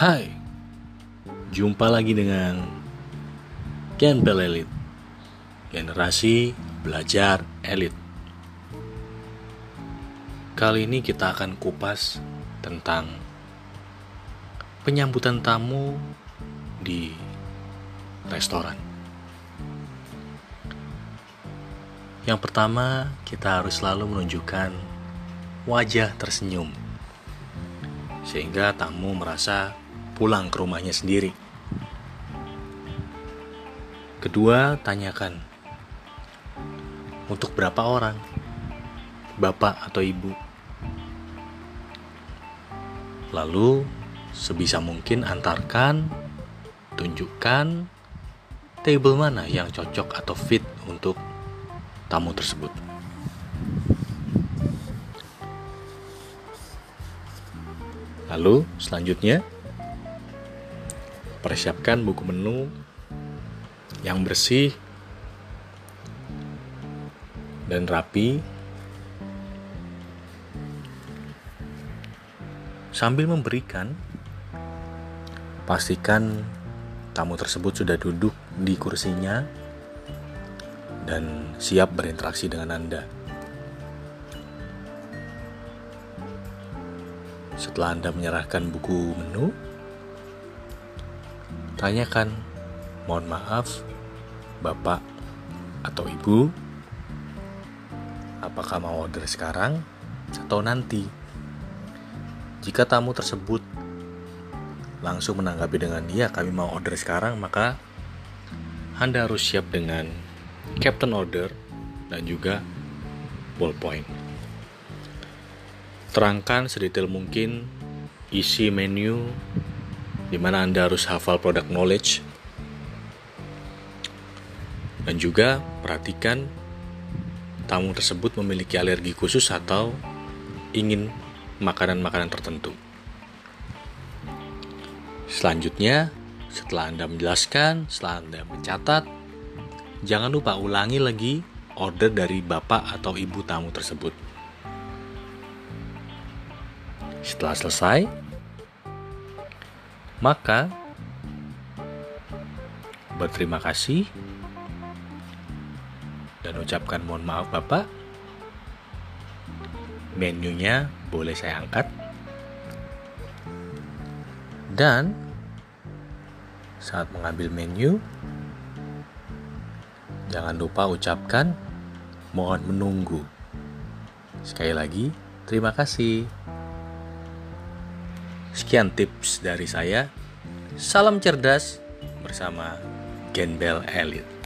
Hai, jumpa lagi dengan Campbell Elite Generasi Belajar Elit. Kali ini kita akan kupas tentang penyambutan tamu di restoran. Yang pertama, kita harus selalu menunjukkan wajah tersenyum sehingga tamu merasa pulang ke rumahnya sendiri. Kedua, tanyakan untuk berapa orang, bapak atau ibu. Lalu, sebisa mungkin antarkan, tunjukkan table mana yang cocok atau fit untuk tamu tersebut. Lalu, selanjutnya, persiapkan buku menu yang bersih dan rapi sambil memberikan pastikan tamu tersebut sudah duduk di kursinya dan siap berinteraksi dengan Anda. Setelah Anda menyerahkan buku menu, Tanyakan, mohon maaf, Bapak atau Ibu, apakah mau order sekarang atau nanti? Jika tamu tersebut langsung menanggapi dengan iya kami mau order sekarang, maka Anda harus siap dengan captain order dan juga ballpoint. Terangkan sedetail mungkin isi menu di mana Anda harus hafal produk knowledge dan juga perhatikan tamu tersebut memiliki alergi khusus atau ingin makanan-makanan tertentu. Selanjutnya, setelah Anda menjelaskan, setelah Anda mencatat, jangan lupa ulangi lagi order dari bapak atau ibu tamu tersebut. Setelah selesai, maka berterima kasih dan ucapkan mohon maaf Bapak. Menunya boleh saya angkat. Dan saat mengambil menu jangan lupa ucapkan mohon menunggu. Sekali lagi, terima kasih. Sekian tips dari saya. Salam cerdas bersama Genbel Elite.